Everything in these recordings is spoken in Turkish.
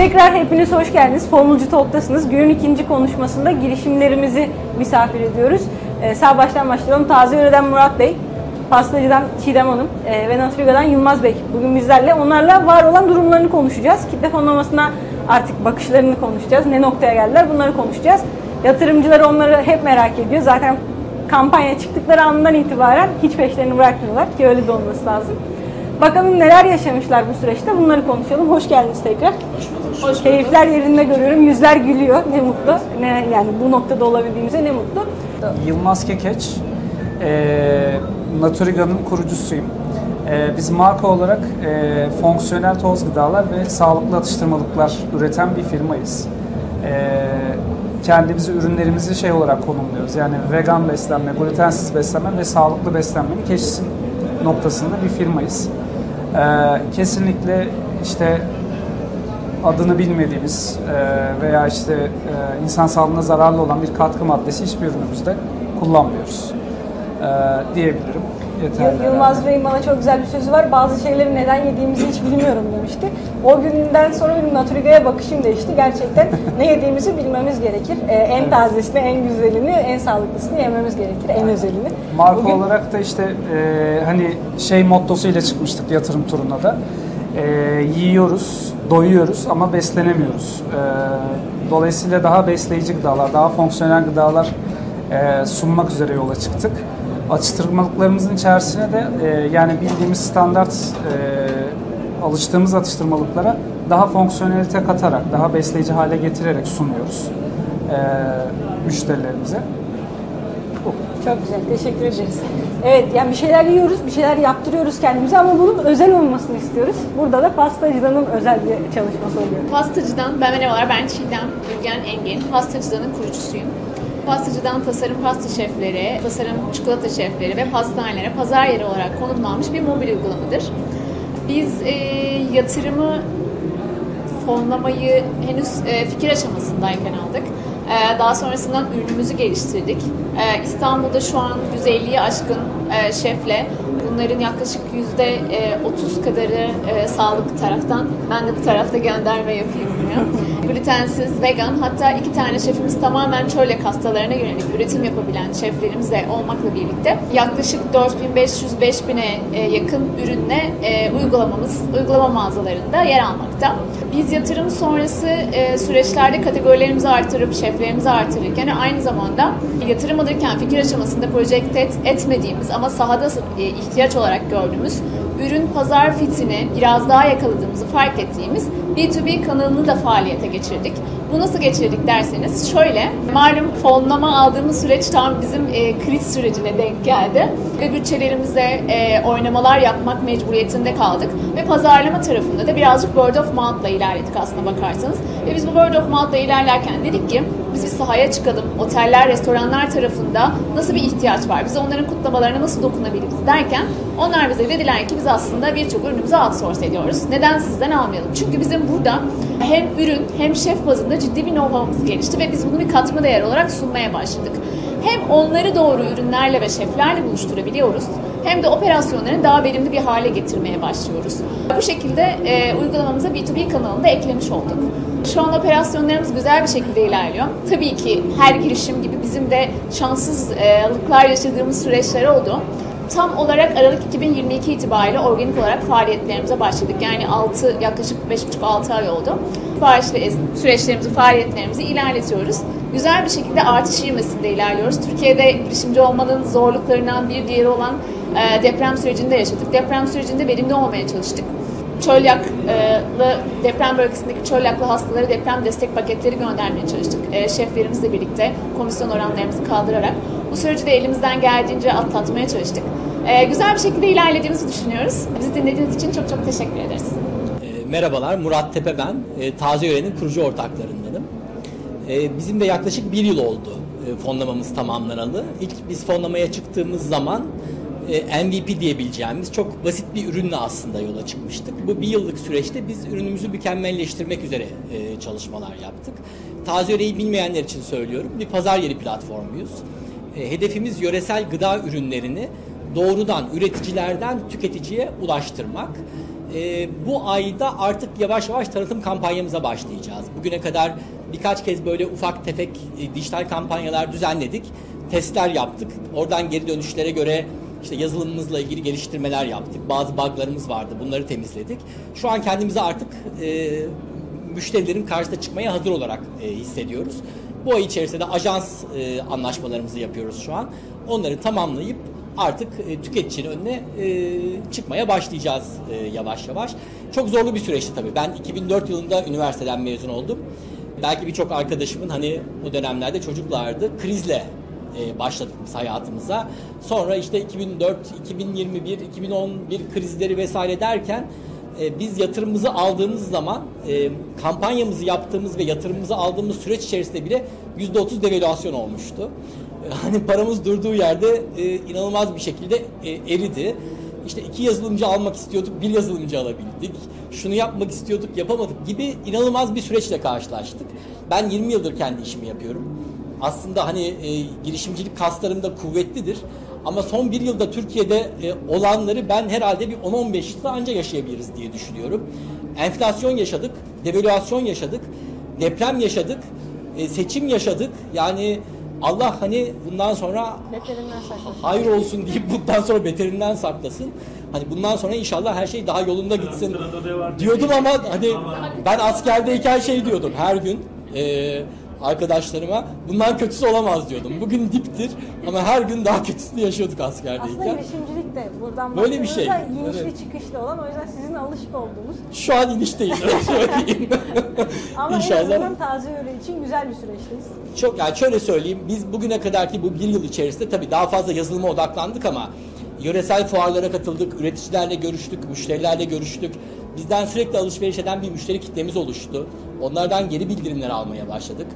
Tekrar hepiniz hoş geldiniz. Formulcu Talk'tasınız. Günün ikinci konuşmasında girişimlerimizi misafir ediyoruz. Ee, sağ baştan başlayalım. Taze Yöre'den Murat Bey, Pastacı'dan Çiğdem Hanım e, ve Naturiga'dan Yılmaz Bey. Bugün bizlerle onlarla var olan durumlarını konuşacağız. Kitle fonlamasına artık bakışlarını konuşacağız. Ne noktaya geldiler bunları konuşacağız. Yatırımcılar onları hep merak ediyor. Zaten kampanya çıktıkları andan itibaren hiç peşlerini bırakmıyorlar ki öyle de olması lazım. Bakalım neler yaşamışlar bu süreçte bunları konuşalım. Hoş geldiniz tekrar. Hoş bulduk. Keyifler yerinde görüyorum. Yüzler gülüyor. Ne mutlu. Ne yani bu noktada olabildiğimize ne mutlu. Yılmaz Kekeç, e, Naturiga'nın kurucusuyum. E, biz marka olarak e, fonksiyonel toz gıdalar ve sağlıklı atıştırmalıklar üreten bir firmayız. E, kendimizi, ürünlerimizi şey olarak konumluyoruz. Yani vegan beslenme, glutensiz beslenme ve sağlıklı beslenmenin keşif noktasında bir firmayız. E, kesinlikle işte adını bilmediğimiz e, veya işte e, insan sağlığına zararlı olan bir katkı maddesi hiçbir ürünümüzde kullanmıyoruz e, diyebilirim. Yeterli Yılmaz. Bey'in bana çok güzel bir sözü var. Bazı şeyleri neden yediğimizi hiç bilmiyorum demişti. O günden sonra benim Naturiga'ya bakışım değişti. Gerçekten ne yediğimizi bilmemiz gerekir. Ee, en tazesini, en güzelini, en sağlıklısını yememiz gerekir. En özelini. Marka Bugün- olarak da işte e, hani şey mottosuyla çıkmıştık yatırım turuna da. E, yiyoruz, doyuyoruz ama beslenemiyoruz. E, dolayısıyla daha besleyici gıdalar, daha fonksiyonel gıdalar e, sunmak üzere yola çıktık. Atıştırmalıklarımızın içerisine de e, yani bildiğimiz standart e, alıştığımız atıştırmalıklara daha fonksiyonelite katarak, daha besleyici hale getirerek sunuyoruz e, müşterilerimize. Çok güzel, teşekkür ederiz. Evet, yani bir şeyler yiyoruz, bir şeyler yaptırıyoruz kendimize ama bunun özel olmasını istiyoruz. Burada da pastacıdanın özel bir çalışması oluyor. Pastacıdan, ben merhabalar, ben Çiğdem Ülgen Engin. Pastacıdanın kurucusuyum. Pastacıdan tasarım pasta şefleri, tasarım çikolata şefleri ve pastanelere pazar yeri olarak konumlanmış bir mobil uygulamadır. Biz e, yatırımı fonlamayı henüz e, fikir aşamasındayken aldık. E, daha sonrasından ürünümüzü geliştirdik. E, İstanbul'da şu an 150'ye aşkın e, şefle bunların yaklaşık yüzde e, 30 kadarı e, sağlık taraftan. Ben de bu tarafta gönderme yapayım buraya. Glutensiz, vegan hatta iki tane şefimiz tamamen çölyak hastalarına yönelik üretim yapabilen şeflerimizle olmakla birlikte yaklaşık 4500-5000'e e, yakın ürünle e, uygulamamız, uygulama mağazalarında yer almakta. Biz yatırım sonrası e, süreçlerde kategorilerimizi artırıp şeflerimizi artırırken aynı zamanda yatırım alırken fikir aşamasında projekte et, etmediğimiz ama sahada ihtiyaç olarak gördüğümüz ürün pazar fitini biraz daha yakaladığımızı fark ettiğimiz B2B kanalını da faaliyete geçirdik. Bu nasıl geçirdik derseniz şöyle, malum fonlama aldığımız süreç tam bizim e, kriz sürecine denk geldi ve bütçelerimizde e, oynamalar yapmak mecburiyetinde kaldık ve pazarlama tarafında da birazcık word of mouth'la ilerledik aslına bakarsanız. Ve biz bu word of mouth'la ilerlerken dedik ki biz bir sahaya çıkalım, oteller, restoranlar tarafında nasıl bir ihtiyaç var, biz onların kutlamalarına nasıl dokunabiliriz derken onlar bize dediler ki biz aslında birçok ürünümüzü outsource ediyoruz. Neden sizden almayalım? Çünkü bizim burada hem ürün hem şef bazında ciddi bir know-how'ımız gelişti ve biz bunu bir katma değer olarak sunmaya başladık. Hem onları doğru ürünlerle ve şeflerle buluşturabiliyoruz hem de operasyonlarını daha verimli bir hale getirmeye başlıyoruz. Bu şekilde e, uygulamamıza B2B kanalını da eklemiş olduk. Şu an operasyonlarımız güzel bir şekilde ilerliyor. Tabii ki her girişim gibi bizim de şanssızlıklar yaşadığımız süreçler oldu. Tam olarak Aralık 2022 itibariyle organik olarak faaliyetlerimize başladık. Yani 6 yaklaşık 5,5-6 ay oldu. Siparişli süreçlerimizi, faaliyetlerimizi ilerletiyoruz. Güzel bir şekilde artış ivmesinde ilerliyoruz. Türkiye'de girişimci olmanın zorluklarından bir diğeri olan e, deprem sürecinde yaşadık. Deprem sürecinde verimli olmaya çalıştık. Çölyaklı deprem bölgesindeki çölyaklı hastalara deprem destek paketleri göndermeye çalıştık. E, şeflerimizle birlikte komisyon oranlarımızı kaldırarak bu süreci de elimizden geldiğince atlatmaya çalıştık. E, güzel bir şekilde ilerlediğimizi düşünüyoruz. Bizi dinlediğiniz için çok çok teşekkür ederiz. E, Merhabalar, Murat Tepe ben. E, Taze Öğren'in kurucu ortaklarındanım. E, Bizim de yaklaşık bir yıl oldu e, fonlamamız tamamlanalı. İlk biz fonlamaya çıktığımız zaman e, MVP diyebileceğimiz çok basit bir ürünle aslında yola çıkmıştık. Bu bir yıllık süreçte biz ürünümüzü mükemmelleştirmek üzere e, çalışmalar yaptık. Taze Öğren'i bilmeyenler için söylüyorum. Bir pazar yeri platformuyuz. E, Hedefimiz yöresel gıda ürünlerini doğrudan üreticilerden tüketiciye ulaştırmak. e, bu ayda artık yavaş yavaş tanıtım kampanyamıza başlayacağız. Bugüne kadar birkaç kez böyle ufak tefek e, dijital kampanyalar düzenledik. Testler yaptık. Oradan geri dönüşlere göre işte yazılımımızla ilgili geliştirmeler yaptık. Bazı buglarımız vardı. Bunları temizledik. Şu an kendimizi artık e, müşterilerin karşısına çıkmaya hazır olarak e, hissediyoruz. Bu ay içerisinde de ajans e, anlaşmalarımızı yapıyoruz şu an. Onları tamamlayıp artık e, tüketicinin önüne e, çıkmaya başlayacağız e, yavaş yavaş. Çok zorlu bir süreçti tabii. Ben 2004 yılında üniversiteden mezun oldum. Belki birçok arkadaşımın hani o dönemlerde çocuklardı. Krizle e, başladık biz hayatımıza. Sonra işte 2004, 2021, 2011 krizleri vesaire derken e, biz yatırımımızı aldığımız zaman e, kampanyamızı yaptığımız ve yatırımımızı aldığımız süreç içerisinde bile %30 devalüasyon olmuştu. E, hani paramız durduğu yerde inanılmaz bir şekilde eridi. İşte iki yazılımcı almak istiyorduk, bir yazılımcı alabildik. Şunu yapmak istiyorduk, yapamadık gibi inanılmaz bir süreçle karşılaştık. Ben 20 yıldır kendi işimi yapıyorum. Aslında hani e, girişimcilik kaslarım da kuvvetlidir. Ama son bir yılda Türkiye'de e, olanları ben herhalde bir 10-15 yılda anca yaşayabiliriz diye düşünüyorum. Enflasyon yaşadık, devalüasyon yaşadık, deprem yaşadık, e, seçim yaşadık. Yani Allah hani bundan sonra Beterinden saklasın. hayır olsun deyip bundan sonra beterinden saklasın. Hani bundan sonra inşallah her şey daha yolunda gitsin diyordum ama hani ben askerdeyken şey diyordum her gün e, arkadaşlarıma bundan kötüsü olamaz diyordum. Bugün diptir ama her gün daha kötüsünü yaşıyorduk Aslında askerdeyken. girişimcilik de buradan Böyle bir şey. inişli Evet. çıkışlı olan o yüzden sizin alışık olduğunuz Şu an inişteyiz öyle söyleyeyim. ama en İnşallah. azından taze yöre için güzel bir süreçteyiz. Çok yani şöyle söyleyeyim biz bugüne kadarki bu bir yıl içerisinde tabii daha fazla yazılıma odaklandık ama yöresel fuarlara katıldık, üreticilerle görüştük, müşterilerle görüştük. Bizden sürekli alışveriş eden bir müşteri kitlemiz oluştu. Onlardan geri bildirimler almaya başladık.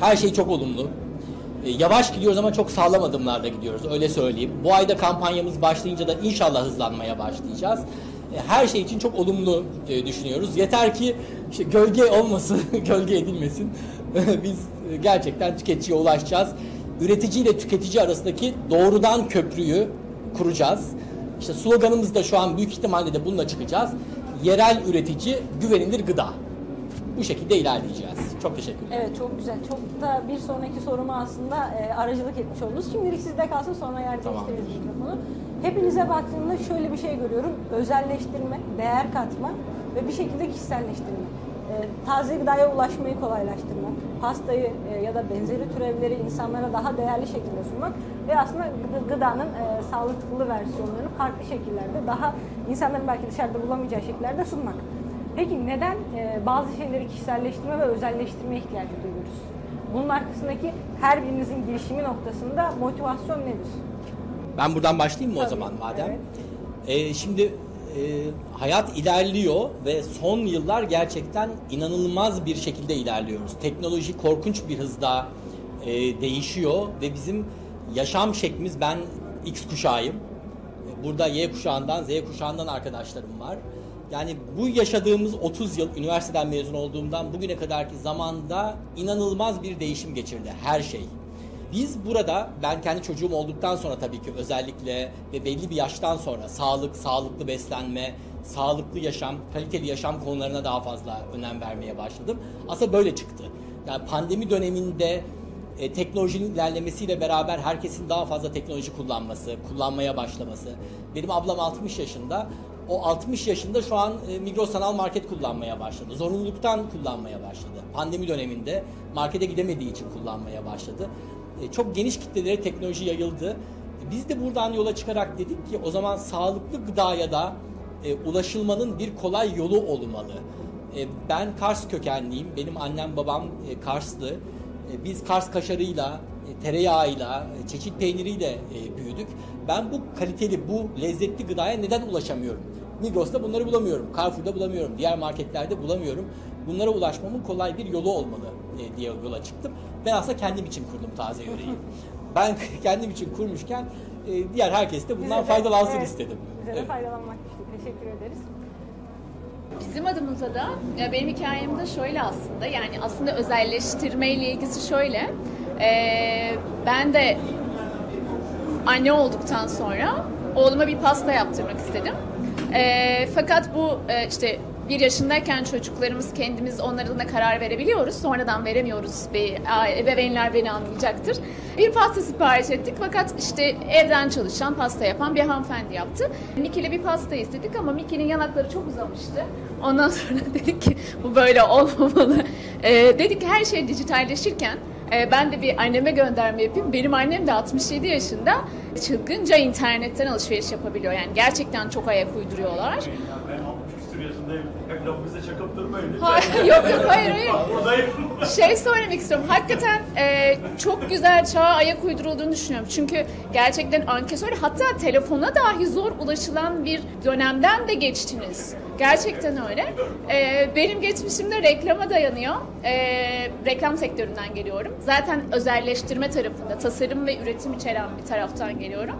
Her şey çok olumlu. E, Yavaş gidiyoruz ama çok sağlam adımlarla gidiyoruz öyle söyleyeyim. Bu ayda kampanyamız başlayınca da inşallah hızlanmaya başlayacağız. E, Her şey için çok olumlu e, düşünüyoruz. Yeter ki işte gölge olmasın, gölge edilmesin. Biz gerçekten tüketiciye ulaşacağız. Üretici ile tüketici arasındaki doğrudan köprüyü kuracağız. İşte sloganımız da şu an büyük ihtimalle de bununla çıkacağız. Yerel üretici, güvenilir gıda. Bu şekilde ilerleyeceğiz. Çok teşekkür ederim. Evet çok güzel. Çok da bir sonraki soruma aslında e, aracılık etmiş oldunuz. Şimdilik sizde kalsın sonra yer Tamam. değiştiririz mikrofonu. Hepinize baktığımda şöyle bir şey görüyorum. Özelleştirme, değer katma ve bir şekilde kişiselleştirme. E, taze gıdaya ulaşmayı kolaylaştırmak, pastayı e, ya da benzeri türevleri insanlara daha değerli şekilde sunmak ve aslında gıda- gıdanın e, sağlıklı versiyonlarını farklı şekillerde daha insanların belki dışarıda bulamayacağı şekillerde sunmak. Peki neden e, bazı şeyleri kişiselleştirme ve özelleştirme ihtiyacı duyuyoruz? Bunun arkasındaki her birinizin girişimi noktasında motivasyon nedir? Ben buradan başlayayım mı o Tabii, zaman madem? evet. Ee, şimdi e, hayat ilerliyor ve son yıllar gerçekten inanılmaz bir şekilde ilerliyoruz. Teknoloji korkunç bir hızda e, değişiyor ve bizim yaşam şeklimiz ben X kuşağıyım. Burada Y kuşağından, Z kuşağından arkadaşlarım var. Yani bu yaşadığımız 30 yıl üniversiteden mezun olduğumdan bugüne kadarki zamanda inanılmaz bir değişim geçirdi her şey. Biz burada ben kendi çocuğum olduktan sonra tabii ki özellikle ve belli bir yaştan sonra sağlık, sağlıklı beslenme, sağlıklı yaşam, kaliteli yaşam konularına daha fazla önem vermeye başladım. Aslında böyle çıktı. Yani pandemi döneminde e, teknolojinin ilerlemesiyle beraber herkesin daha fazla teknoloji kullanması, kullanmaya başlaması. Benim ablam 60 yaşında. O 60 yaşında şu an e, Migros Sanal Market kullanmaya başladı. Zorunluluktan kullanmaya başladı. Pandemi döneminde markete gidemediği için kullanmaya başladı. E, çok geniş kitlelere teknoloji yayıldı. E, Biz de buradan yola çıkarak dedik ki o zaman sağlıklı gıdaya da e, ulaşılmanın bir kolay yolu olmalı. E, ben Kars kökenliyim. Benim annem babam e, Karslı. E, Biz Kars kaşarıyla, e, tereyağıyla, e, çeşit peyniriyle e, büyüdük. Ben bu kaliteli, bu lezzetli gıdaya neden ulaşamıyorum? Migros'ta bunları bulamıyorum. Carrefour'da bulamıyorum. Diğer marketlerde bulamıyorum. Bunlara ulaşmamın kolay bir yolu olmalı e, diye yola çıktım. Ben aslında kendim için kurdum taze yüreği. ben kendim için kurmuşken e, diğer herkes de bundan Bize faydalansın evet, istedim. Bize de Evet. faydalanmak düştü. Teşekkür ederiz. Bizim adımıza da ya benim hikayem de şöyle aslında yani aslında özelleştirme ile ilgisi şöyle Ee, ben de anne olduktan sonra oğluma bir pasta yaptırmak istedim E, fakat bu e, işte bir yaşındayken çocuklarımız kendimiz onlar adına karar verebiliyoruz. Sonradan veremiyoruz. Ve ebeveynler beni anlayacaktır. Bir pasta sipariş ettik fakat işte evden çalışan, pasta yapan bir hanımefendi yaptı. Mickey'le bir pasta istedik ama Mickey'nin yanakları çok uzamıştı. Ondan sonra dedik ki bu böyle olmamalı. Ee, dedik ki her şey dijitalleşirken e, ben de bir anneme gönderme yapayım. Benim annem de 67 yaşında çılgınca internetten alışveriş yapabiliyor. Yani gerçekten çok ayak uyduruyorlar. Ya ben 60 küsur lafımızda çakıp durmayın. lütfen. Hayır, yok yok hayır hayır. Buradayım. Şey söylemek istiyorum. Hakikaten e, çok güzel çağa ayak uydurulduğunu düşünüyorum. Çünkü gerçekten ankesör hatta telefona dahi zor ulaşılan bir dönemden de geçtiniz. Gerçekten öyle. E, benim geçmişim de reklama dayanıyor. E, reklam sektöründen geliyorum. Zaten özelleştirme tarafında, tasarım ve üretim içeren bir taraftan geliyorum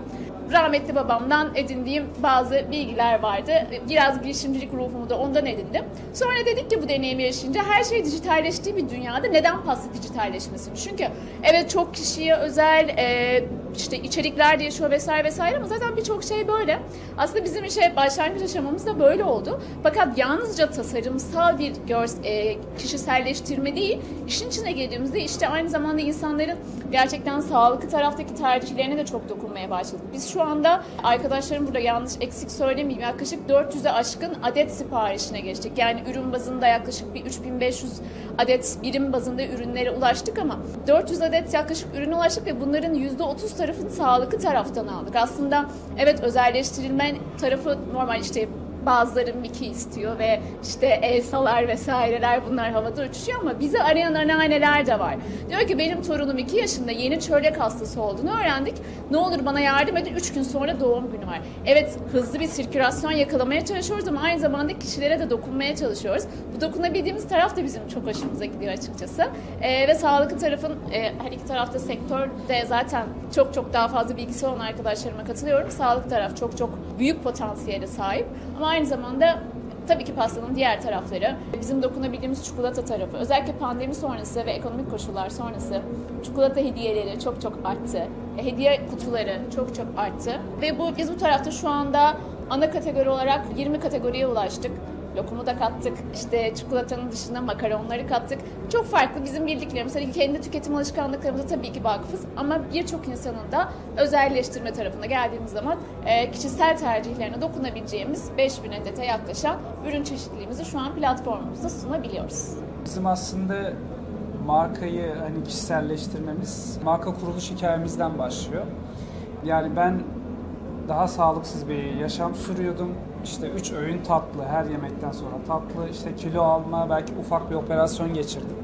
rahmetli babamdan edindiğim bazı bilgiler vardı. Biraz girişimcilik ruhumu da ondan edindim. Sonra dedik ki bu deneyimi yaşayınca her şey dijitalleştiği bir dünyada neden pasta dijitalleşmesin? Çünkü evet çok kişiye özel e, işte içerikler değişiyor vesaire vesaire ama zaten birçok şey böyle. Aslında bizim işe başlangıç aşamamız da böyle oldu. Fakat yalnızca tasarımsal bir görs e, kişiselleştirme değil, işin içine girdiğimizde işte aynı zamanda insanların gerçekten sağlıklı taraftaki tercihlerine de çok dokunmaya başladık. Biz şu anda arkadaşlarım burada yanlış eksik söylemeyeyim yaklaşık 400'e aşkın adet siparişine geçtik. Yani ürün bazında yaklaşık bir 3500 adet birim bazında ürünlere ulaştık ama 400 adet yaklaşık ürüne ulaştık ve bunların %30 tarafını sağlıklı taraftan aldık. Aslında evet özelleştirilme tarafı normal işte bazıları Mickey istiyor ve işte Elsa'lar vesaireler bunlar havada uçuşuyor ama bizi arayan anneanneler de var. Diyor ki benim torunum 2 yaşında yeni çölyak hastası olduğunu öğrendik. Ne olur bana yardım edin 3 gün sonra doğum günü var. Evet hızlı bir sirkülasyon yakalamaya çalışıyoruz ama aynı zamanda kişilere de dokunmaya çalışıyoruz. Bu dokunabildiğimiz taraf da bizim çok hoşumuza gidiyor açıkçası. Ee, ve sağlıklı tarafın e, her iki tarafta sektörde zaten çok çok daha fazla bilgisi olan arkadaşlarıma katılıyorum. Sağlık taraf çok çok büyük potansiyele sahip. Ama aynı zamanda tabii ki pastanın diğer tarafları, bizim dokunabildiğimiz çikolata tarafı, özellikle pandemi sonrası ve ekonomik koşullar sonrası çikolata hediyeleri çok çok arttı. E, Hediye kutuları çok çok arttı. Ve bu biz bu tarafta şu anda ana kategori olarak 20 kategoriye ulaştık. Lokumu da kattık. İşte çikolatanın dışında makaronları kattık. Çok farklı bizim bildiklerimiz. Hani kendi tüketim alışkanlıklarımıza tabii ki vakıfız. Ama birçok insanın da özelleştirme tarafına geldiğimiz zaman e, kişisel tercihlerine dokunabileceğimiz 5000 adete yaklaşan ürün çeşitliliğimizi şu an platformumuzda sunabiliyoruz. Bizim aslında markayı hani kişiselleştirmemiz marka kuruluş hikayemizden başlıyor. Yani ben daha sağlıksız bir yaşam sürüyordum. İşte üç öğün tatlı, her yemekten sonra tatlı, işte kilo alma, belki ufak bir operasyon geçirdim.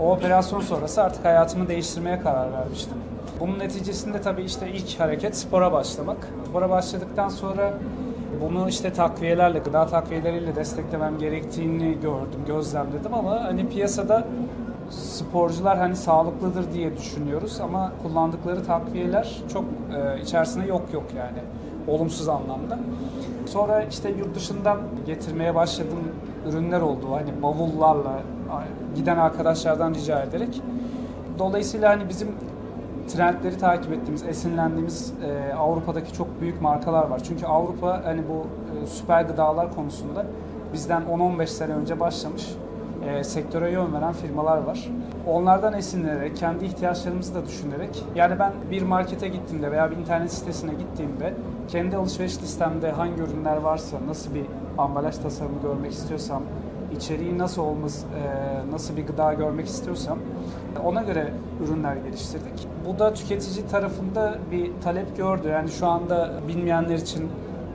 O operasyon sonrası artık hayatımı değiştirmeye karar vermiştim. Bunun neticesinde tabii işte ilk hareket spora başlamak. Spora başladıktan sonra bunu işte takviyelerle, gıda takviyeleriyle desteklemem gerektiğini gördüm, gözlemledim ama hani piyasada sporcular hani sağlıklıdır diye düşünüyoruz ama kullandıkları takviyeler çok e, içerisinde yok yok yani olumsuz anlamda. Sonra işte yurt dışından getirmeye başladığım ürünler oldu. Hani bavullarla giden arkadaşlardan rica ederek. Dolayısıyla hani bizim trendleri takip ettiğimiz, esinlendiğimiz e, Avrupa'daki çok büyük markalar var. Çünkü Avrupa hani bu e, süper gıdalar konusunda bizden 10-15 sene önce başlamış e, sektöre yön veren firmalar var. Onlardan esinlenerek, kendi ihtiyaçlarımızı da düşünerek, yani ben bir markete gittiğimde veya bir internet sitesine gittiğimde kendi alışveriş listemde hangi ürünler varsa, nasıl bir ambalaj tasarımı görmek istiyorsam, içeriği nasıl olması, e, nasıl bir gıda görmek istiyorsam ona göre ürünler geliştirdik. Bu da tüketici tarafında bir talep gördü. Yani şu anda bilmeyenler için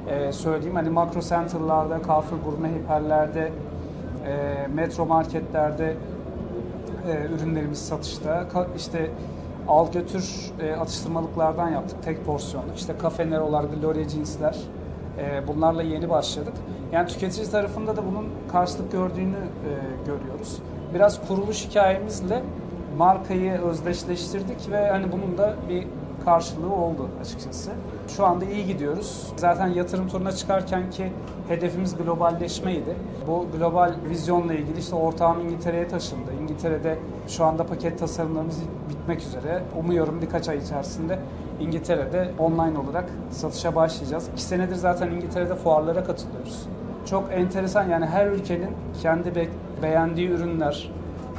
e, söyleyeyim hani makro center'larda, Carrefour gurme hiperlerde, e, metro marketlerde e, ürünlerimiz satışta. Ka- işte al götür e, atıştırmalıklardan yaptık tek porsiyonlu. İşte Cafe Nero'lar, Gloria Jeans'ler e, bunlarla yeni başladık. Yani tüketici tarafında da bunun karşılık gördüğünü e, görüyoruz. Biraz kuruluş hikayemizle markayı özdeşleştirdik ve hani bunun da bir karşılığı oldu açıkçası. Şu anda iyi gidiyoruz. Zaten yatırım turuna çıkarken ki hedefimiz globalleşmeydi. Bu global vizyonla ilgili işte ortağım İngiltere'ye taşındı. İngiltere'de şu anda paket tasarımlarımız bitmek üzere. Umuyorum birkaç ay içerisinde İngiltere'de online olarak satışa başlayacağız. İki senedir zaten İngiltere'de fuarlara katılıyoruz. Çok enteresan yani her ülkenin kendi be- beğendiği ürünler,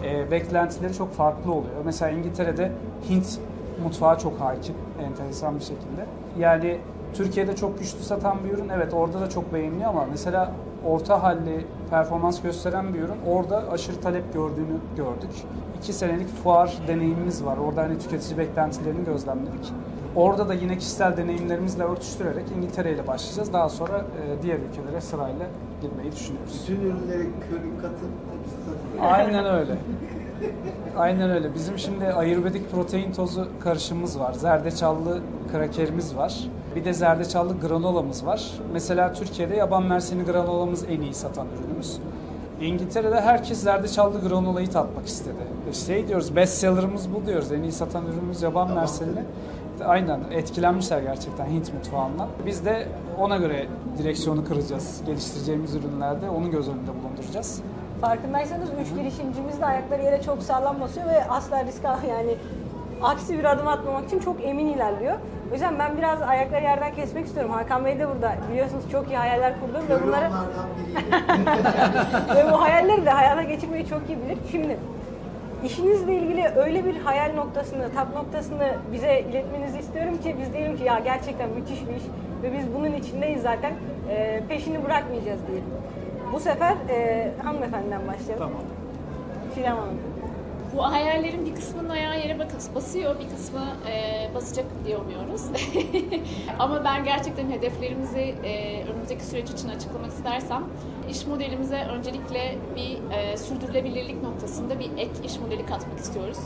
e, beklentileri çok farklı oluyor. Mesela İngiltere'de Hint mutfağı çok hakim, enteresan bir şekilde. Yani Türkiye'de çok güçlü satan bir ürün, evet orada da çok beğeniliyor ama mesela orta halli performans gösteren bir ürün orada aşırı talep gördüğünü gördük. İki senelik fuar deneyimimiz var. Orada hani tüketici beklentilerini gözlemledik. Orada da yine kişisel deneyimlerimizle örtüştürerek İngiltere ile başlayacağız. Daha sonra e, diğer ülkelere sırayla girmeyi düşünüyoruz. Bütün ürünlere körük katın, hepsi satılıyor. Aynen öyle. Aynen öyle. Bizim şimdi ayurvedik protein tozu karışımımız var. Zerdeçallı krakerimiz var. Bir de zerdeçallı granolamız var. Mesela Türkiye'de yaban mersini granolamız en iyi satan ürünümüz. İngiltere'de herkes zerdeçallı granolayı tatmak istedi. E Şey diyoruz, bestseller'ımız bu diyoruz. En iyi satan ürünümüz yaban mersinli. Aynen etkilenmişler gerçekten Hint mutfağından. Biz de ona göre direksiyonu kıracağız. Geliştireceğimiz ürünlerde onu göz önünde bulunduracağız. Farkındaysanız üç girişimcimiz de ayakları yere çok sağlam basıyor ve asla risk al yani aksi bir adım atmamak için çok emin ilerliyor. O yüzden ben biraz ayakları yerden kesmek istiyorum. Hakan Bey de burada. Biliyorsunuz çok iyi hayaller kurdu ve bunları ve bu hayalleri de hayata geçirmeyi çok iyi bilir. Şimdi işinizle ilgili öyle bir hayal noktasını, tap noktasını bize iletmenizi istiyorum ki biz diyelim ki ya gerçekten müthiş bir iş ve biz bunun içindeyiz zaten Ee, peşini bırakmayacağız diyelim. Bu sefer e, hanımefendiden başlayalım. Tamam. Çiğdem Hanım. Bu hayallerin bir kısmının ayağı yere bak- basıyor, bir kısmı e, basacak diye umuyoruz. Ama ben gerçekten hedeflerimizi e, önümüzdeki süreç için açıklamak istersem, iş modelimize öncelikle bir e, sürdürülebilirlik noktasında bir ek iş modeli katmak istiyoruz.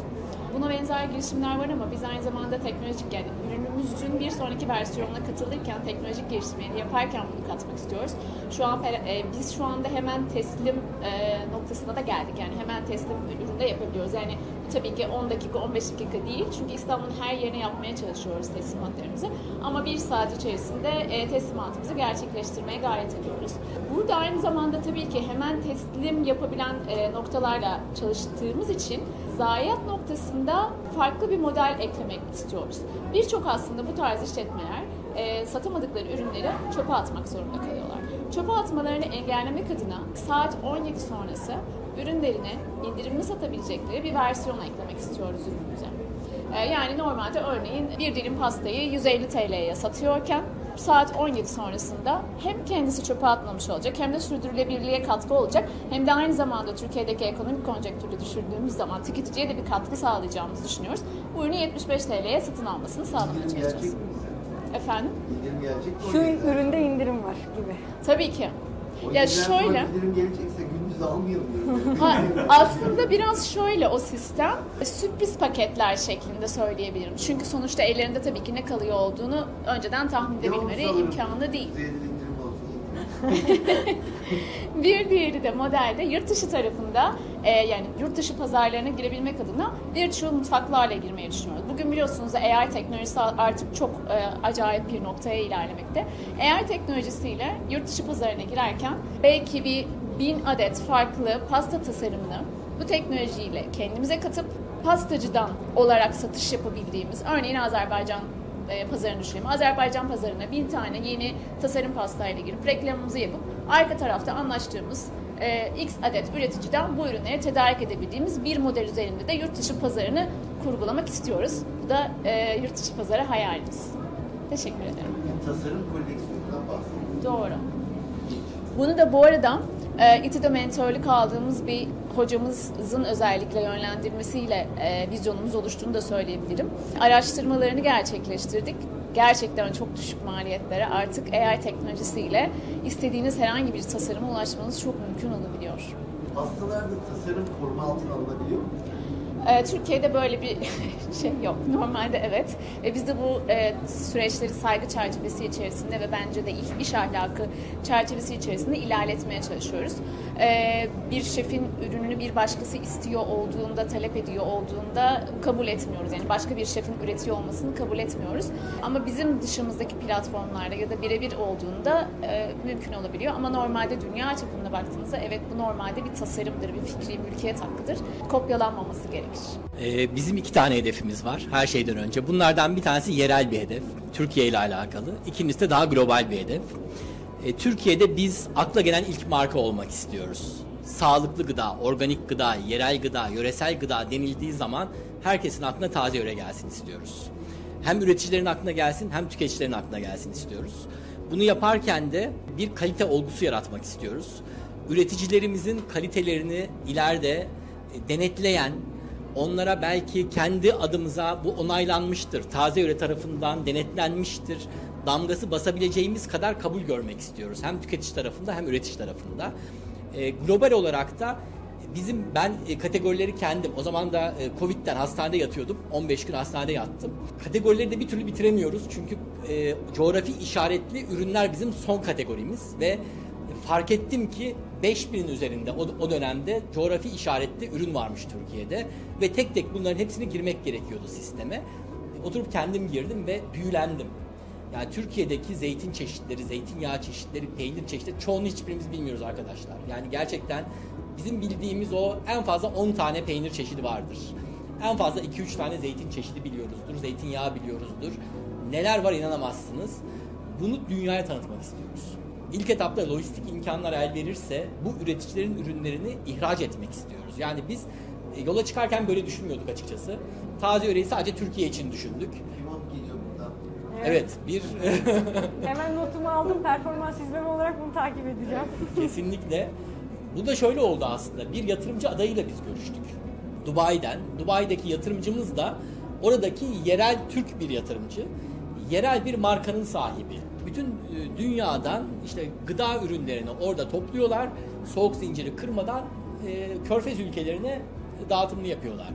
Buna benzer girişimler var ama biz aynı zamanda teknolojik yani ürünümüzün bir sonraki versiyonuna katılırken teknolojik geliştirmeleri yaparken bunu katmak istiyoruz. Şu an e, biz şu anda hemen teslim e, noktasına da geldik. Yani hemen teslim üründe yapabiliyoruz. Yani tabii ki 10 dakika 15 dakika değil. Çünkü İstanbul'un her yerine yapmaya çalışıyoruz teslimatlarımızı. Ama bir saat içerisinde e, teslimatımızı gerçekleştirmeye gayret ediyoruz. Burada aynı zamanda tabii ki hemen teslim yapabilen e, noktalarla çalıştığımız için zayiat noktasında farklı bir model eklemek istiyoruz. Birçok aslında bu tarz işletmeler e, satamadıkları ürünleri çöpe atmak zorunda kalıyorlar. Çöpe atmalarını engellemek adına saat 17 sonrası ürünlerini indirimli satabilecekleri bir versiyon eklemek istiyoruz ürünümüze. E, yani normalde örneğin bir dilim pastayı 150 TL'ye satıyorken saat 17 sonrasında hem kendisi çöpe atmamış olacak hem de sürdürülebilirliğe katkı olacak hem de aynı zamanda Türkiye'deki ekonomik konjonktürü düşündüğümüz zaman tüketiciye de bir katkı sağlayacağımızı düşünüyoruz. Bu ürünü 75 TL'ye satın almasını sağlamaya çalışacağız. Efendim? İndirim gelecek mi? Şu üründe indirim var gibi. Tabii ki. O Ya şöyle, indirim gelecekse gündüz almayalım. ha, aslında biraz şöyle o sistem sürpriz paketler şeklinde söyleyebilirim. Çünkü sonuçta ellerinde tabii ki ne kalıyor olduğunu önceden tahmin edebilmeleri imkanı değil. %50 indirim olsun. Bir diğeri de modelde yurt dışı tarafında e, yani yurt dışı pazarlarına girebilmek adına virtual mutfaklarla girmeyi düşünüyoruz. Bugün biliyorsunuz AI teknolojisi artık çok e, acayip bir noktaya ilerlemekte. AI teknolojisiyle yurt dışı pazarına girerken belki bir bin adet farklı pasta tasarımını bu teknolojiyle kendimize katıp pastacıdan olarak satış yapabildiğimiz örneğin Azerbaycan e, pazarını düşünelim. Azerbaycan pazarına bin tane yeni tasarım pastayla girip reklamımızı yapıp arka tarafta anlaştığımız e, X adet üreticiden bu ürünleri tedarik edebildiğimiz bir model üzerinde de yurt dışı pazarını kurgulamak istiyoruz. Bu da e, yurt dışı pazarı hayalimiz. Teşekkür ederim. Tasarım koleksiyonundan bahsediyorum. Doğru. Bunu da bu arada e, İTÜ'de mentörlük aldığımız bir hocamızın özellikle yönlendirmesiyle e, vizyonumuz oluştuğunu da söyleyebilirim. Araştırmalarını gerçekleştirdik. Gerçekten çok düşük maliyetlere artık AI teknolojisiyle istediğiniz herhangi bir tasarıma ulaşmanız çok mümkün olabiliyor. Hastalarda tasarım koruma altına alınabiliyor mu? E, Türkiye'de böyle bir şey yok. Normalde evet. Ve biz de bu e, süreçleri saygı çerçevesi içerisinde ve bence de iş ahlakı çerçevesi içerisinde ilerletmeye çalışıyoruz. E, bir şefin ürününü bir başkası istiyor olduğunda, talep ediyor olduğunda kabul etmiyoruz. Yani başka bir şefin üretiyor olmasını kabul etmiyoruz. Ama bizim dışımızdaki platformlarda ya da birebir olduğunda e, mümkün olabiliyor. Ama normalde dünya çapında baktığınızda evet bu normalde bir tasarımdır, bir fikri mülkiyet hakkıdır. Kopyalanmaması gerekir. Ee, bizim iki tane hedefimiz var her şeyden önce. Bunlardan bir tanesi yerel bir hedef. Türkiye ile alakalı. İkincisi de daha global bir hedef. Ee, Türkiye'de biz akla gelen ilk marka olmak istiyoruz. Sağlıklı gıda, organik gıda, yerel gıda, yöresel gıda denildiği zaman herkesin aklına taze yöre gelsin istiyoruz. Hem üreticilerin aklına gelsin hem tüketicilerin aklına gelsin istiyoruz. Bunu yaparken de bir kalite olgusu yaratmak istiyoruz. Üreticilerimizin kalitelerini ileride denetleyen, onlara belki kendi adımıza bu onaylanmıştır, taze üre tarafından denetlenmiştir, damgası basabileceğimiz kadar kabul görmek istiyoruz. Hem tüketici tarafında hem üretici tarafında. E, global olarak da bizim ben e, kategorileri kendim o zaman da e, Covid'den hastanede yatıyordum. 15 gün hastanede yattım. Kategorileri de bir türlü bitiremiyoruz. Çünkü e, coğrafi işaretli ürünler bizim son kategorimiz ve fark ettim ki 5000'in üzerinde o, o dönemde coğrafi işaretli ürün varmış Türkiye'de ve tek tek bunların hepsini girmek gerekiyordu sisteme. Oturup kendim girdim ve büyülendim. Yani Türkiye'deki zeytin çeşitleri, zeytinyağı çeşitleri, peynir çeşitleri çoğunu hiçbirimiz bilmiyoruz arkadaşlar. Yani gerçekten bizim bildiğimiz o en fazla 10 tane peynir çeşidi vardır. En fazla 2-3 tane zeytin çeşidi biliyoruzdur, zeytinyağı biliyoruzdur. Neler var inanamazsınız. Bunu dünyaya tanıtmak istiyoruz. İlk etapta lojistik imkanlar el verirse bu üreticilerin ürünlerini ihraç etmek istiyoruz. Yani biz e, yola çıkarken böyle düşünmüyorduk açıkçası. Taze öreği sadece Türkiye için düşündük. Evet, bir Hemen notumu aldım. Performans izleme olarak bunu takip edeceğim. kesinlikle. Bu da şöyle oldu aslında. Bir yatırımcı adayıyla biz görüştük. Dubai'den. Dubai'deki yatırımcımız da oradaki yerel Türk bir yatırımcı. Yerel bir markanın sahibi. Bütün e, dünyadan işte gıda ürünlerini orada topluyorlar. Soğuk zinciri kırmadan e, körfez ülkelerine dağıtımını yapıyorlar.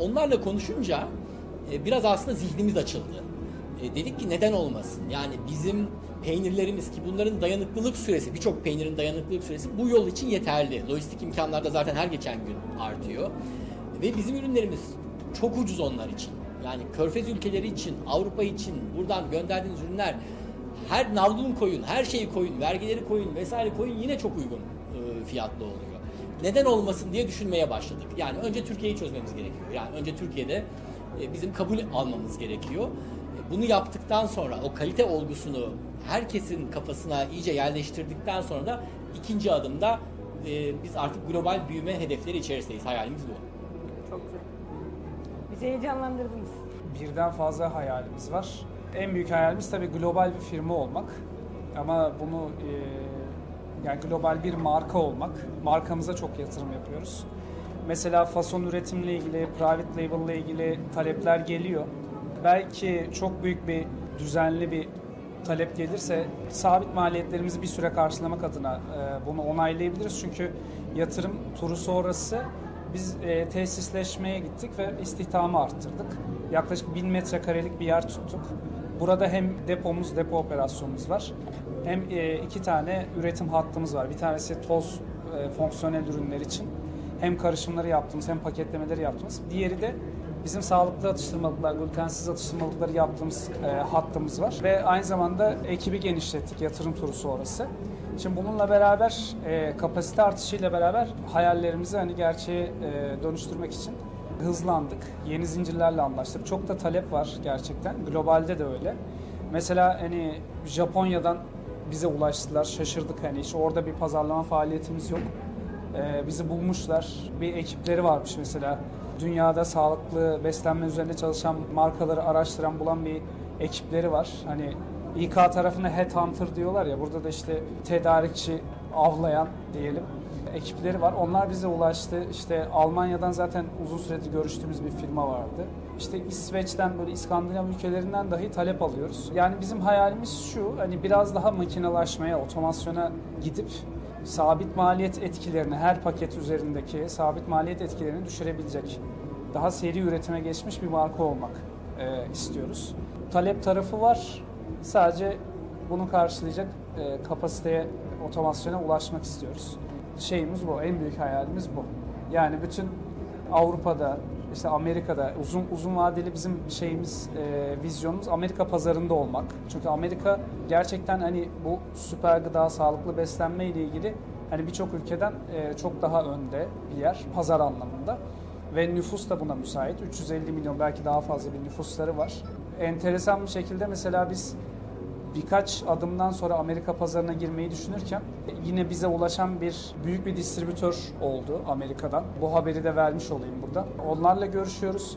Onlarla konuşunca e, biraz aslında zihnimiz açıldı. E, dedik ki neden olmasın? Yani bizim peynirlerimiz ki bunların dayanıklılık süresi, birçok peynirin dayanıklılık süresi bu yol için yeterli. Lojistik imkanlar da zaten her geçen gün artıyor. Ve bizim ürünlerimiz çok ucuz onlar için. Yani körfez ülkeleri için, Avrupa için buradan gönderdiğiniz ürünler her navlun koyun, her şeyi koyun, vergileri koyun vesaire koyun yine çok uygun e, fiyatlı oluyor. Neden olmasın diye düşünmeye başladık. Yani önce Türkiye'yi çözmemiz gerekiyor. Yani önce Türkiye'de e, bizim kabul almamız gerekiyor. E, Bunu yaptıktan sonra o kalite olgusunu herkesin kafasına iyice yerleştirdikten sonra da ikinci adımda e, biz artık global büyüme hedefleri içerisindeyiz. Hayalimiz bu. Çok güzel. Bizi heyecanlandırdınız. Birden fazla hayalimiz var. En büyük hayalimiz tabii global bir firma olmak. Ama bunu e, yani global bir marka olmak. Markamıza çok yatırım yapıyoruz. Mesela fason üretimle ilgili, private label ile ilgili talepler geliyor. Belki çok büyük bir düzenli bir talep gelirse sabit maliyetlerimizi bir süre karşılamak adına e, bunu onaylayabiliriz. Çünkü yatırım turu sonrası biz e, tesisleşmeye gittik ve istihdamı arttırdık. Yaklaşık 1000 metrekarelik bir yer tuttuk. Burada hem depomuz, depo operasyonumuz var. Hem e, iki tane üretim hattımız var. Bir tanesi toz e, fonksiyonel ürünler için. Hem karışımları yaptığımız hem paketlemeleri yaptığımız. Diğeri de bizim sağlıklı atıştırmalıklar, glutensiz atıştırmalıkları yaptığımız e, hattımız var. Ve aynı zamanda ekibi genişlettik yatırım turu sonrası. Şimdi bununla beraber kapasite artışıyla beraber hayallerimizi hani gerçeğe dönüştürmek için hızlandık. Yeni zincirlerle anlaştık. Çok da talep var gerçekten. Globalde de öyle. Mesela hani Japonya'dan bize ulaştılar. Şaşırdık hani hiç orada bir pazarlama faaliyetimiz yok. Ee, bizi bulmuşlar. Bir ekipleri varmış mesela. Dünyada sağlıklı beslenme üzerinde çalışan markaları araştıran, bulan bir ekipleri var. Hani İK tarafına headhunter diyorlar ya. Burada da işte tedarikçi avlayan diyelim ekipleri var. Onlar bize ulaştı. İşte Almanya'dan zaten uzun süredir görüştüğümüz bir firma vardı. İşte İsveç'ten böyle İskandinav ülkelerinden dahi talep alıyoruz. Yani bizim hayalimiz şu hani biraz daha makinalaşmaya, otomasyona gidip sabit maliyet etkilerini her paket üzerindeki sabit maliyet etkilerini düşürebilecek daha seri üretime geçmiş bir marka olmak e, istiyoruz. Talep tarafı var. Sadece bunu karşılayacak e, kapasiteye, otomasyona ulaşmak istiyoruz. Şeyimiz bu, en büyük hayalimiz bu. Yani bütün Avrupa'da, işte Amerika'da uzun uzun vadeli bizim şeyimiz, e, vizyonumuz Amerika pazarında olmak. Çünkü Amerika gerçekten hani bu süper gıda, sağlıklı beslenme ile ilgili hani birçok ülkeden e, çok daha önde bir yer pazar anlamında. Ve nüfus da buna müsait. 350 milyon belki daha fazla bir nüfusları var. Enteresan bir şekilde mesela biz birkaç adımdan sonra Amerika pazarına girmeyi düşünürken yine bize ulaşan bir büyük bir distribütör oldu Amerika'dan. Bu haberi de vermiş olayım burada. Onlarla görüşüyoruz.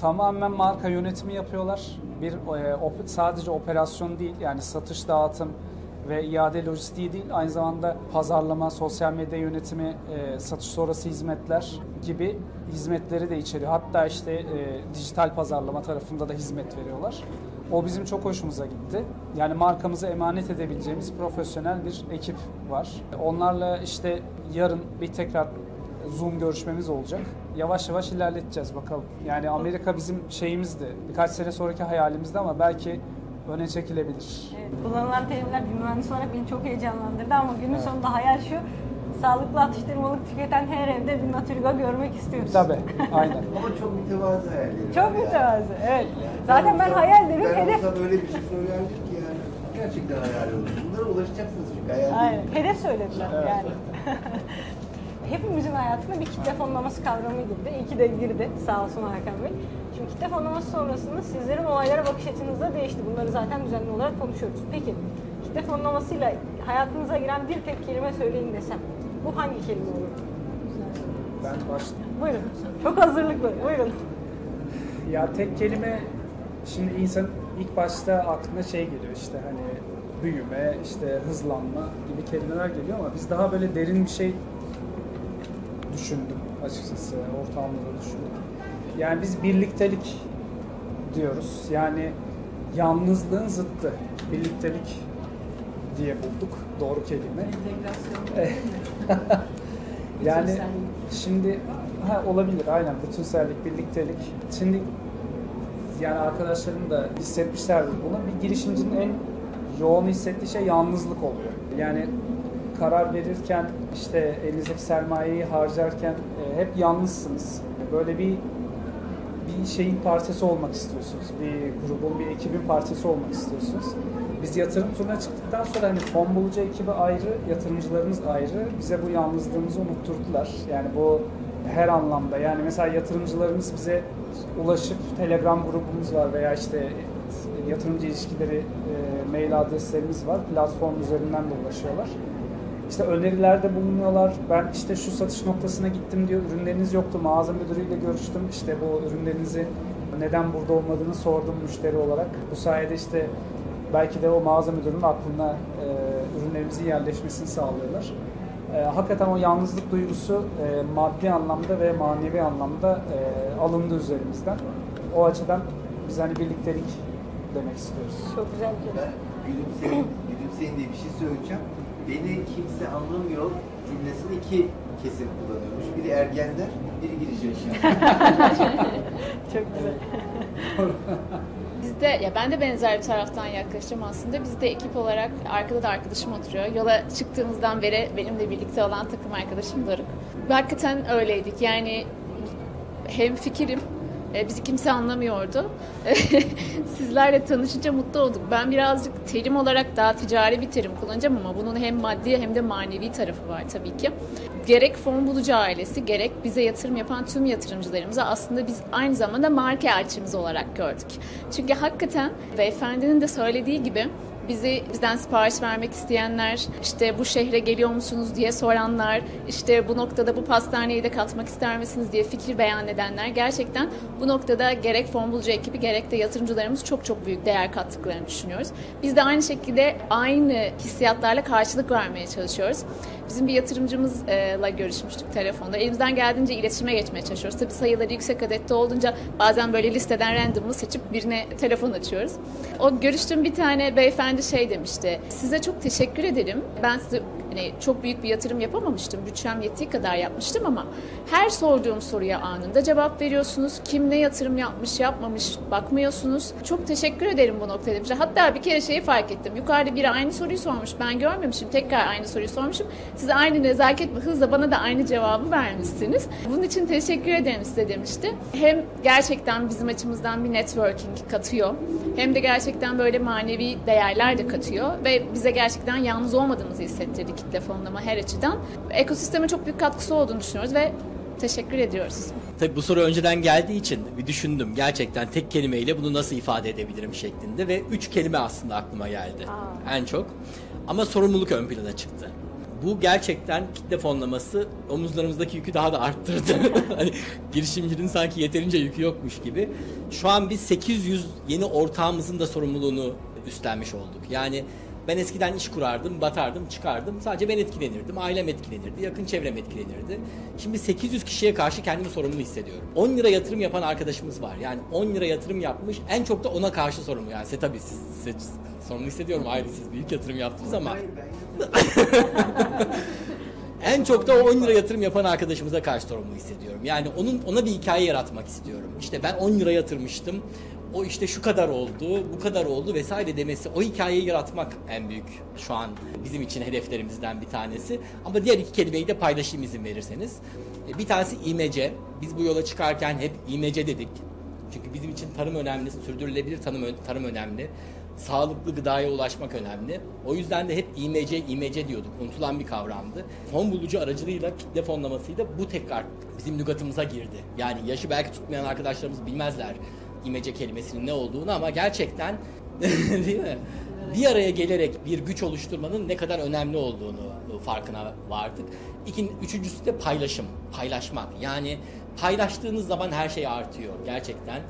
Tamamen marka yönetimi yapıyorlar. Bir e, sadece operasyon değil yani satış, dağıtım ve iade lojistiği değil aynı zamanda pazarlama, sosyal medya yönetimi, e, satış sonrası hizmetler gibi hizmetleri de içeriyor. Hatta işte e, dijital pazarlama tarafında da hizmet veriyorlar. O bizim çok hoşumuza gitti. Yani markamızı emanet edebileceğimiz profesyonel bir ekip var. Onlarla işte yarın bir tekrar Zoom görüşmemiz olacak. Yavaş yavaş ilerleteceğiz bakalım. Yani Amerika bizim şeyimizdi. Birkaç sene sonraki hayalimizdi ama belki öne çekilebilir. Evet, kullanılan terimler bir mühendis olarak beni çok heyecanlandırdı ama günün Evet. sonunda hayal şu. Sağlıklı atıştırmalık tüketen her evde bir Naturga görmek istiyoruz. Tabii, aynen. Ama çok mütevazı hayalleri var Çok mütevazı, evet. Yani Zaten ben olsam- hayal derim, ben hedef. olsam öyle bir şey söylerdim ki yani. Gerçekten hayal olur. Bunlara ulaşacaksınız çünkü hayal Aynen, değil. hedef söylediler yani. Hepimizin hayatına bir kitle fonlaması kavramı girdi. İyi ki de girdi sağ olsun Hakan Bey. Şimdi kitle fonlaması sonrasında sizlerin olaylara bakış açınız da değişti. Bunları zaten düzenli olarak konuşuyoruz. Peki kitle fonlamasıyla hayatınıza giren bir tek kelime söyleyin desem. Bu hangi kelime olur? Ben başlayayım. Buyurun. Çok hazırlıklı. Buyurun. Ya tek kelime şimdi insan ilk başta aklına şey geliyor işte hani büyüme, işte hızlanma gibi kelimeler geliyor ama biz daha böyle derin bir şey düşündüm açıkçası. Ortağımla da düşündük. Yani biz birliktelik diyoruz. Yani yalnızlığın zıttı. Birliktelik diye bulduk. Doğru kelime. yani şimdi ha, olabilir aynen bütünsellik, birliktelik. Şimdi yani arkadaşlarım da hissetmişlerdir bunu. Bir girişimcinin en yoğun hissettiği şey yalnızlık oluyor. Yani karar verirken işte elinizdeki sermayeyi harcarken e, hep yalnızsınız. Böyle bir bir şeyin parçası olmak istiyorsunuz. Bir grubun, bir ekibin parçası olmak istiyorsunuz. Biz yatırım turuna çıktıktan sonra hani fon bulucu ekibi ayrı, yatırımcılarımız ayrı. Bize bu yalnızlığımızı unutturdular. Yani bu her anlamda. Yani mesela yatırımcılarımız bize ulaşıp Telegram grubumuz var veya işte yatırımcı ilişkileri e, mail adreslerimiz var. Platform üzerinden de ulaşıyorlar. İşte önerilerde bulunuyorlar. Ben işte şu satış noktasına gittim diyor. Ürünleriniz yoktu. Mağaza müdürüyle görüştüm. İşte bu ürünlerinizi neden burada olmadığını sordum müşteri olarak. Bu sayede işte belki de o mağaza müdürünün aklına e, ürünlerimizin yerleşmesini sağlıyorlar. E, hakikaten o yalnızlık duygusu e, maddi anlamda ve manevi anlamda e, alındı üzerimizden. O açıdan biz hani birliktelik demek istiyoruz. Çok güzel bir gülümseyin, gülümseyin diye bir şey söyleyeceğim. Beni kimse anlamıyor cümlesini iki kesim kullanıyormuş. Biri ergenler, biri girişimciler. Çok güzel. Biz de ya ben de benzer bir taraftan yaklaşacağım aslında. Biz de ekip olarak arkada da arkadaşım oturuyor. Yola çıktığımızdan beri benimle birlikte olan takım arkadaşım Doruk. Hakikaten öyleydik. Yani hem fikrim e, bizi kimse anlamıyordu. Sizlerle tanışınca mutlu olduk. Ben birazcık terim olarak daha ticari bir terim kullanacağım ama bunun hem maddi hem de manevi tarafı var tabii ki. Gerek fon bulucu ailesi gerek bize yatırım yapan tüm yatırımcılarımıza aslında biz aynı zamanda marka elçimiz olarak gördük. Çünkü hakikaten beyefendinin de söylediği gibi bizi bizden sipariş vermek isteyenler, işte bu şehre geliyor musunuz diye soranlar, işte bu noktada bu pastaneyi de katmak ister misiniz diye fikir beyan edenler gerçekten bu noktada gerek fon bulucu ekibi gerek de yatırımcılarımız çok çok büyük değer kattıklarını düşünüyoruz. Biz de aynı şekilde aynı hissiyatlarla karşılık vermeye çalışıyoruz. Bizim bir yatırımcımızla görüşmüştük telefonda. Elimizden geldiğince iletişime geçmeye çalışıyoruz. Tabii sayıları yüksek adette olduğunca bazen böyle listeden random'ı seçip birine telefon açıyoruz. O görüştüğüm bir tane beyefendi şey demişti. Size çok teşekkür ederim. Ben sizi Hani çok büyük bir yatırım yapamamıştım. Bütçem yettiği kadar yapmıştım ama her sorduğum soruya anında cevap veriyorsunuz. Kim ne yatırım yapmış, yapmamış bakmıyorsunuz. Çok teşekkür ederim bu noktada demişler. Hatta bir kere şeyi fark ettim. Yukarıda biri aynı soruyu sormuş. Ben görmemişim. Tekrar aynı soruyu sormuşum. Siz aynı nezaket ve hızla bana da aynı cevabı vermişsiniz. Bunun için teşekkür ederim size demişti. Hem gerçekten bizim açımızdan bir networking katıyor. Hem de gerçekten böyle manevi değerler de katıyor. Ve bize gerçekten yalnız olmadığımızı hissettirdi kitle fonlama her açıdan. Ekosisteme çok büyük katkısı olduğunu düşünüyoruz ve teşekkür ediyoruz. Tabii bu soru önceden geldiği için bir düşündüm. Gerçekten tek kelimeyle bunu nasıl ifade edebilirim şeklinde ve üç kelime aslında aklıma geldi. En çok. Ama sorumluluk ön plana çıktı. Bu gerçekten kitle fonlaması omuzlarımızdaki yükü daha da arttırdı. hani girişimcinin sanki yeterince yükü yokmuş gibi. Şu an biz 800 yeni ortağımızın da sorumluluğunu üstlenmiş olduk. Yani ben eskiden iş kurardım, batardım, çıkardım. Sadece ben etkilenirdim, ailem etkilenirdi, yakın çevrem etkilenirdi. Şimdi 800 kişiye karşı kendimi sorumlu hissediyorum. 10 lira yatırım yapan arkadaşımız var. Yani 10 lira yatırım yapmış, en çok da ona karşı sorumlu. Yani size tabii siz, size sorumlu hissediyorum. Aile siz büyük yatırım yaptınız ama Hayır, en çok da o 10 lira yatırım yapan arkadaşımıza karşı sorumlu hissediyorum. Yani onun ona bir hikaye yaratmak istiyorum. İşte ben 10 lira yatırmıştım. O işte şu kadar oldu, bu kadar oldu vesaire demesi. O hikayeyi yaratmak en büyük şu an bizim için hedeflerimizden bir tanesi. Ama diğer iki kelimeyi de paylaşayım izin verirseniz. E, Bir tanesi imece. Biz bu yola çıkarken hep imece dedik. Çünkü bizim için tarım önemli, sürdürülebilir tarım, tarım önemli. Sağlıklı gıdaya ulaşmak önemli. O yüzden de hep İMC, İMC diyorduk. Unutulan bir kavramdı. Fon bulucu aracılığıyla kitle fonlamasıyla bu tekrar bizim lügatımıza girdi. Yani yaşı belki tutmayan arkadaşlarımız bilmezler İMC kelimesinin ne olduğunu ama gerçekten değil mi? Bir araya gelerek bir güç oluşturmanın ne kadar önemli olduğunu farkına vardık. İkin, üçüncüsü de paylaşım, paylaşmak. Yani paylaştığınız zaman her şey artıyor gerçekten.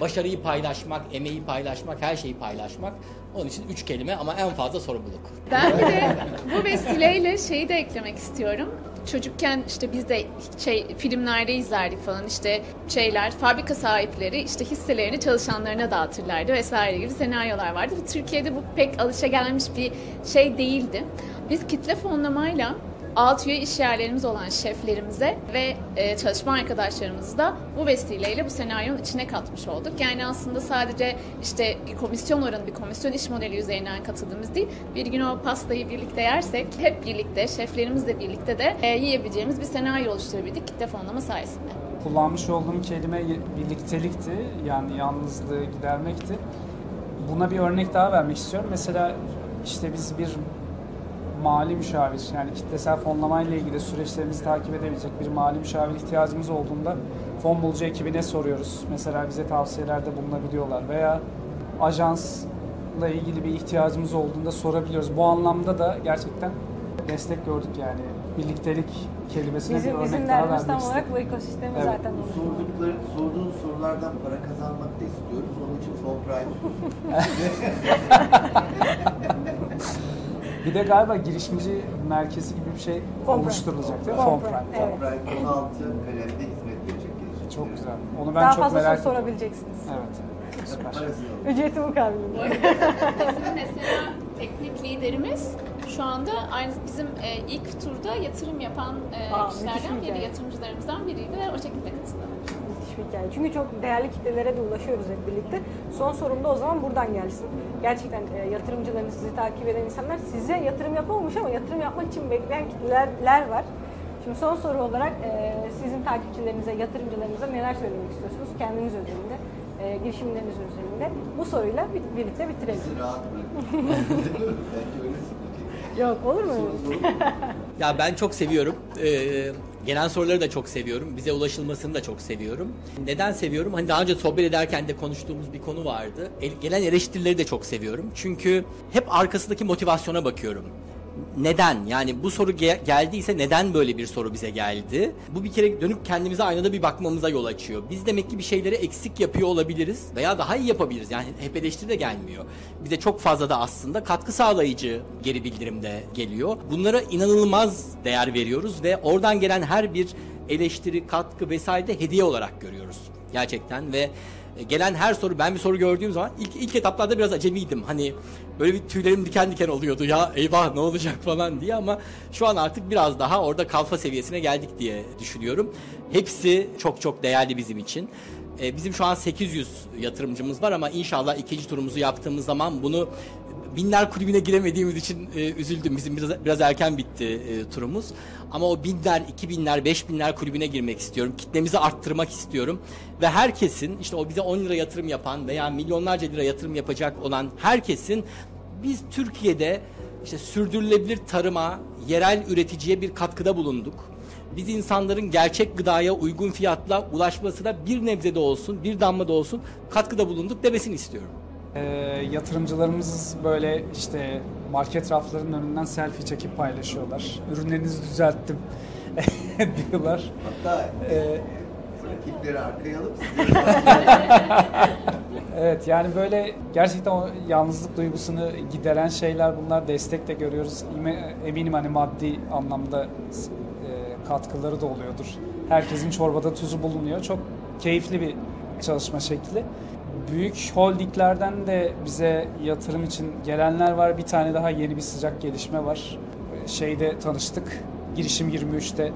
Başarıyı paylaşmak, emeği paylaşmak, her şeyi paylaşmak. Onun için üç kelime ama en fazla sorumluluk. Ben de bu vesileyle şeyi de eklemek istiyorum. Çocukken işte biz de şey filmlerde izlerdik falan işte şeyler fabrika sahipleri işte hisselerini çalışanlarına dağıtırlardı vesaire gibi senaryolar vardı. Türkiye'de bu pek alışagelmiş bir şey değildi. Biz kitle fonlamayla alt üye iş yerlerimiz olan şeflerimize ve e, çalışma arkadaşlarımızı da bu vesileyle bu senaryonun içine katmış olduk. Yani aslında sadece işte komisyon oranı, bir komisyon iş modeli üzerinden katıldığımız değil, bir gün o pastayı birlikte yersek hep birlikte, şeflerimizle birlikte de e, yiyebileceğimiz bir senaryo oluşturabildik kitle fonlama sayesinde. Kullanmış olduğum kelime birliktelikti. Yani yalnızlığı gidermekti. Buna bir örnek daha vermek istiyorum. Mesela işte biz bir mali müşavir yani kitlesel fonlamayla ilgili süreçlerimizi takip edebilecek bir mali müşavir ihtiyacımız olduğunda fon bulucu ekibine soruyoruz. Mesela bize tavsiyelerde bulunabiliyorlar veya ajansla ilgili bir ihtiyacımız olduğunda sorabiliyoruz. Bu anlamda da gerçekten destek gördük yani. Birliktelik kelimesine bir Bizim, örnek bizim daha vermek istedim. olarak bu ekosistemi Evet. zaten sordukları, sorduğun sorulardan para kazanmak da istiyoruz. Onun için Fon Prime. Bir de galiba girişimci merkezi gibi bir şey Fon oluşturulacak değil mi? Fon Prime, evet. Prime 16 kalemde hizmet verecek girişimcilere. Çok güzel. Onu ben Daha çok fazla soru merak ediyorum. sorabileceksiniz. Evet. Süper. Ücreti mukabilinde. Bizim mesela teknik liderimiz şu anda aynı bizim e, ilk turda yatırım yapan e, Aa, kişilerden bir biri, yatırımcılarımızdan biriydi ve o şekilde katıldı. Bir hikaye. Çünkü çok değerli kitlelere de ulaşıyoruz hep birlikte. Son sorum da o zaman buradan gelsin. Gerçekten e, yatırımcılarınız, sizi takip eden insanlar size yatırım yapamamış ama yatırım yapmak için bekleyen kitleler var. Şimdi son soru olarak e, sizin takipçilerinize, yatırımcılarınıza neler söylemek istiyorsunuz? Kendiniz özelinde, e, girişimleriniz özelinde. Bu soruyla bir- birlikte bitirelim. Bizi rahat bırakın. Öyle. Yok olur mu? Ya ben çok seviyorum. Ee, gelen soruları da çok seviyorum. Bize ulaşılmasını da çok seviyorum. Neden seviyorum? Hani daha önce sohbet ederken de konuştuğumuz bir konu vardı. El- gelen eleştirileri de çok seviyorum. Çünkü hep arkasındaki motivasyona bakıyorum. Neden? Yani bu soru ge- geldiyse neden böyle bir soru bize geldi? Bu bir kere dönüp kendimize aynada bir bakmamıza yol açıyor. Biz demek ki bir şeyleri eksik yapıyor olabiliriz veya daha iyi yapabiliriz. Yani hep eleştiri de gelmiyor. Bize çok fazla da aslında katkı sağlayıcı geri bildirim de geliyor. Bunlara inanılmaz değer veriyoruz ve oradan gelen her bir eleştiri, katkı vesaire de hediye olarak görüyoruz gerçekten ve gelen her soru ben bir soru gördüğüm zaman ilk ilk etaplarda biraz acemiydim. Hani böyle bir tüylerim diken diken oluyordu ya eyvah ne olacak falan diye ama şu an artık biraz daha orada kalfa seviyesine geldik diye düşünüyorum. Hepsi çok çok değerli bizim için. E, bizim şu an 800 yatırımcımız var ama inşallah ikinci turumuzu yaptığımız zaman bunu binler kulübüne giremediğimiz için e, üzüldüm. Bizim biraz, biraz erken bitti e, turumuz. Ama o binler, iki binler, beş binler kulübüne girmek istiyorum. Kitlemizi arttırmak istiyorum. Ve herkesin işte o bize 10 lira yatırım yapan veya milyonlarca lira yatırım yapacak olan herkesin biz Türkiye'de işte sürdürülebilir tarıma, yerel üreticiye bir katkıda bulunduk. Biz insanların gerçek gıdaya uygun fiyatla ulaşmasına bir nebze de olsun, bir damla da olsun katkıda bulunduk demesini istiyorum. Ee, yatırımcılarımız böyle işte market raflarının önünden selfie çekip paylaşıyorlar. Ürünlerinizi düzelttim diyorlar. Hatta Ee, rakipleri arkaya alıp Evet yani böyle gerçekten o yalnızlık duygusunu gideren şeyler bunlar destek de görüyoruz. Eminim hani maddi anlamda e, katkıları da oluyordur. Herkesin çorbada tuzu bulunuyor. Çok keyifli bir çalışma şekli. Büyük holdinglerden de bize yatırım için gelenler var. Bir tane daha yeni bir sıcak gelişme var. Şeyde tanıştık. Girişim 23'te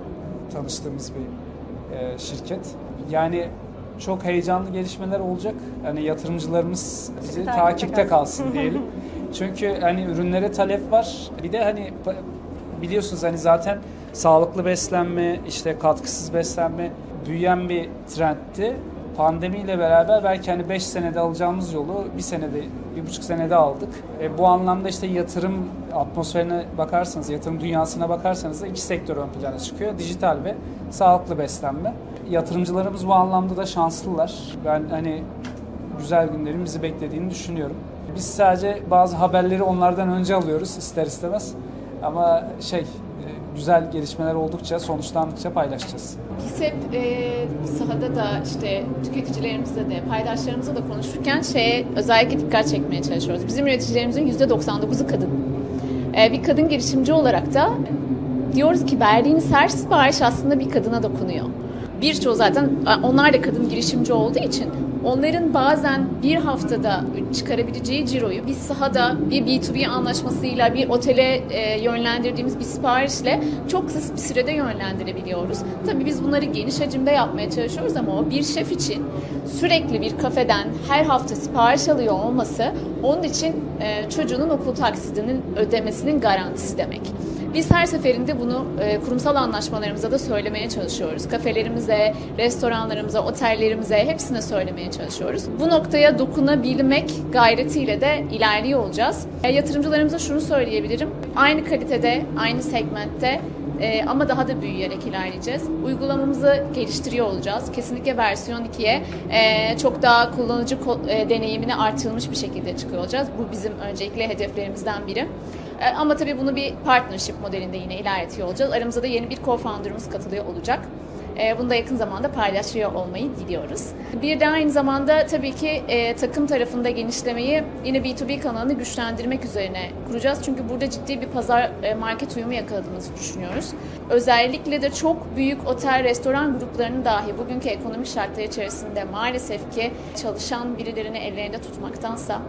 tanıştığımız bir e, şirket. Yani çok heyecanlı gelişmeler olacak. Hani yatırımcılarımız bizi takipte takipte kalsın. kalsın diyelim. Çünkü hani ürünlere talep var. Bir de hani biliyorsunuz hani zaten sağlıklı beslenme, işte katkısız beslenme büyüyen bir trendti. Pandemiyle beraber belki hani 5 senede alacağımız yolu bir senede, bir buçuk senede aldık. E, bu anlamda işte yatırım atmosferine bakarsanız, yatırım dünyasına bakarsanız da iki sektör ön plana çıkıyor. Dijital ve sağlıklı beslenme. Yatırımcılarımız bu anlamda da şanslılar. Ben hani güzel günlerin bizi beklediğini düşünüyorum. Biz sadece bazı haberleri onlardan önce alıyoruz ister istemez. Ama şey, güzel gelişmeler oldukça, sonuçlandıkça paylaşacağız. Biz hep e, sahada da işte tüketicilerimizle de paydaşlarımızla da konuşurken şeye özellikle dikkat çekmeye çalışıyoruz. Bizim üreticilerimizin %99'u kadın. E, bir kadın girişimci olarak da diyoruz ki verdiğiniz her sipariş aslında bir kadına dokunuyor. Birçoğu zaten onlar da kadın girişimci olduğu için onların bazen bir haftada çıkarabileceği ciroyu biz sahada bir B2B anlaşmasıyla bir otele e, yönlendirdiğimiz bir siparişle çok kısa bir sürede yönlendirebiliyoruz. Tabii biz bunları geniş hacimde yapmaya çalışıyoruz ama o bir şef için sürekli bir kafeden her hafta sipariş alıyor olması onun için e, çocuğunun okul taksidinin ödemesinin garantisi demek. Biz her seferinde bunu e, kurumsal anlaşmalarımıza da söylemeye çalışıyoruz. Kafelerimize, restoranlarımıza, otellerimize hepsine söylemeye çalışıyoruz. Bu noktaya dokunabilmek gayretiyle de ilerliyor olacağız. E, yatırımcılarımıza şunu söyleyebilirim. Aynı kalitede, aynı segmentte e, ama daha da büyüyerek ilerleyeceğiz. Uygulamamızı geliştiriyor olacağız. Kesinlikle versiyon 2'ye e, çok daha kullanıcı e, deneyimini artırılmış bir şekilde çıkıyor olacağız. Bu bizim öncelikle hedeflerimizden biri. E, Ama tabii bunu bir partnership modelinde yine ilerletiyor olacağız. Aramızda da yeni bir co-founder'ımız katılıyor olacak. E, Bunu da yakın zamanda paylaşıyor olmayı diliyoruz. Bir de aynı zamanda tabii ki e, takım tarafında genişlemeyi yine B2B kanalını güçlendirmek üzerine kuracağız. Çünkü burada ciddi bir pazar e, market uyumu yakaladığımızı düşünüyoruz. Özellikle de çok büyük otel, restoran gruplarının dahi bugünkü ekonomik şartlar içerisinde maalesef ki çalışan birilerini ellerinde tutmaktansa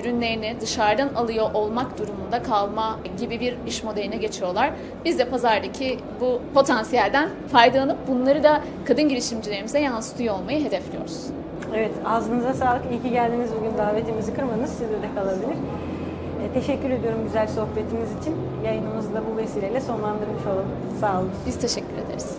ürünlerini dışarıdan alıyor olmak durumunda kalma gibi bir iş modeline geçiyorlar. Biz de pazardaki bu potansiyelden faydalanıp bunları da kadın girişimcilerimize yansıtıyor olmayı hedefliyoruz. Evet, ağzınıza sağlık. İyi ki geldiniz bugün davetimizi kırmadınız. Sizde de kalabilir. E, teşekkür ediyorum güzel sohbetiniz için. Yayınımızı da bu vesileyle sonlandırmış olalım. Sağ olun. Biz teşekkür ederiz.